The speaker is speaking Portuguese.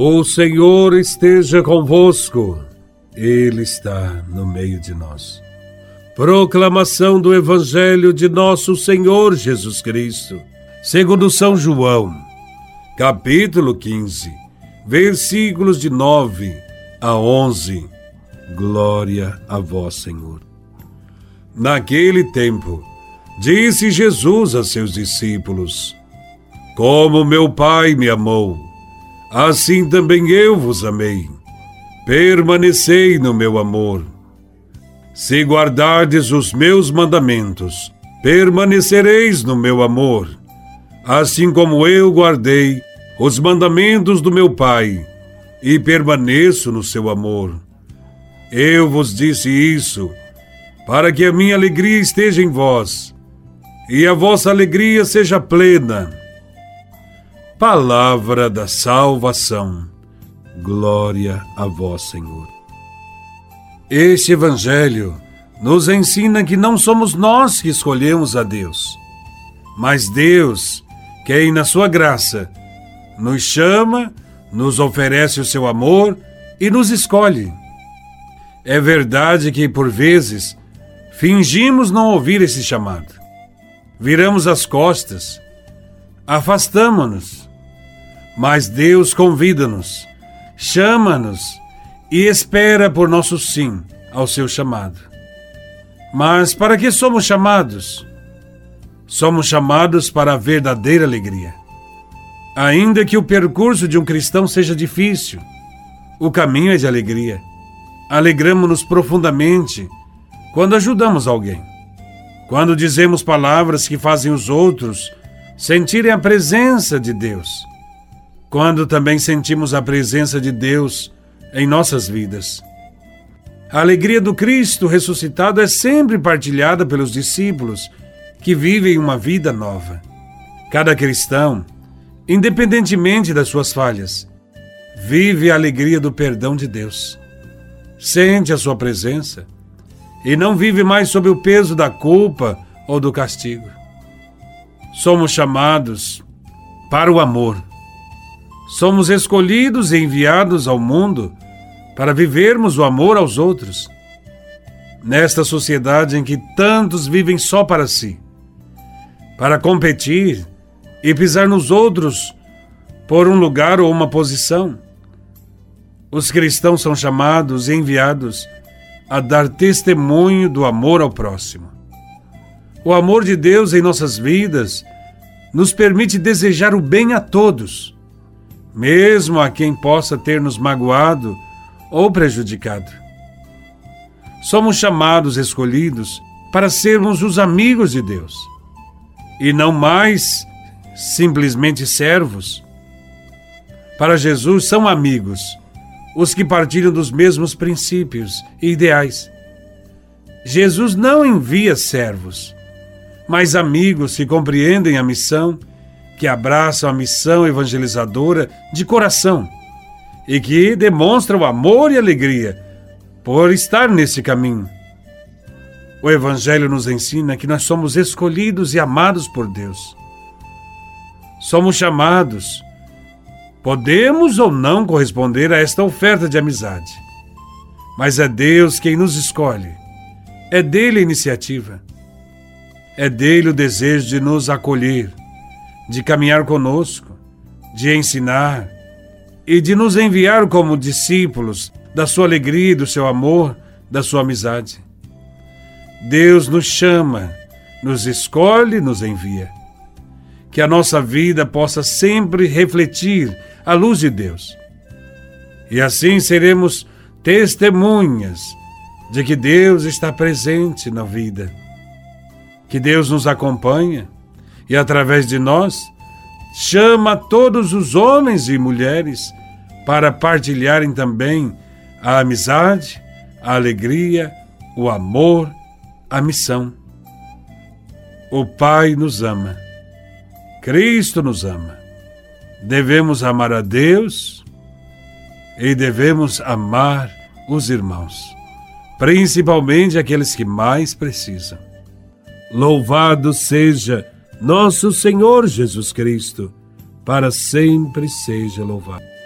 O Senhor esteja convosco, Ele está no meio de nós. Proclamação do Evangelho de Nosso Senhor Jesus Cristo, segundo São João, capítulo 15, versículos de 9 a 11. Glória a Vós, Senhor. Naquele tempo, disse Jesus a seus discípulos: Como meu Pai me amou, assim também eu vos amei. Permanecei no meu amor. Se guardardes os meus mandamentos, permanecereis no meu amor, assim como eu guardei os mandamentos do meu Pai e permaneço no seu amor. Eu vos disse isso, para que a minha alegria esteja em vós e a vossa alegria seja plena. Palavra da salvação. Glória a vós, Senhor. Este Evangelho nos ensina que não somos nós que escolhemos a Deus, mas Deus, quem, na sua graça, nos chama, nos oferece o seu amor e nos escolhe. É verdade que, por vezes, fingimos não ouvir esse chamado. Viramos as costas, afastamo-nos. Mas Deus convida-nos, chama-nos e espera por nosso sim ao seu chamado. Mas para que somos chamados? Somos chamados para a verdadeira alegria. Ainda que o percurso de um cristão seja difícil, o caminho é de alegria. Alegramos-nos profundamente quando ajudamos alguém, quando dizemos palavras que fazem os outros sentirem a presença de Deus, quando também sentimos a presença de Deus em nossas vidas. A alegria do Cristo ressuscitado é sempre partilhada pelos discípulos que vivem uma vida nova. Cada cristão, independentemente das suas falhas, vive a alegria do perdão de Deus sente a sua presença e não vive mais sob o peso da culpa ou do castigo. Somos chamados para o amor. Somos escolhidos e enviados ao mundo para vivermos o amor aos outros. Nesta sociedade em que tantos vivem só para si, para competir e pisar nos outros por um lugar ou uma posição, os cristãos são chamados e enviados a dar testemunho do amor ao próximo. O amor de Deus em nossas vidas nos permite desejar o bem a todos, mesmo a quem possa ter nos magoado ou prejudicado. Somos chamados, escolhidos, para sermos os amigos de Deus e não mais simplesmente servos. Para Jesus, são amigos os que partilham dos mesmos princípios e ideais. Jesus não envia servos, mas amigos que compreendem a missão, que abraçam a missão evangelizadora de coração e que demonstram amor e alegria por estar nesse caminho. O Evangelho nos ensina que nós somos escolhidos e amados por Deus. Somos chamados Podemos ou não corresponder a esta oferta de amizade. Mas é Deus quem nos escolhe. É dele a iniciativa. É dele o desejo de nos acolher, de caminhar conosco, de ensinar e de nos enviar como discípulos da sua alegria, do seu amor, da sua amizade. Deus nos chama, nos escolhe, nos envia. Que a nossa vida possa sempre refletir a luz de Deus. E assim seremos testemunhas de que Deus está presente na vida, que Deus nos acompanha e, através de nós, chama todos os homens e mulheres para partilharem também a amizade, a alegria, o amor, a missão. O Pai nos ama, Cristo nos ama devemos amar a Deus e devemos amar os irmãos, principalmente aqueles que mais precisam. Louvado seja nosso Senhor Jesus Cristo, para sempre seja louvado.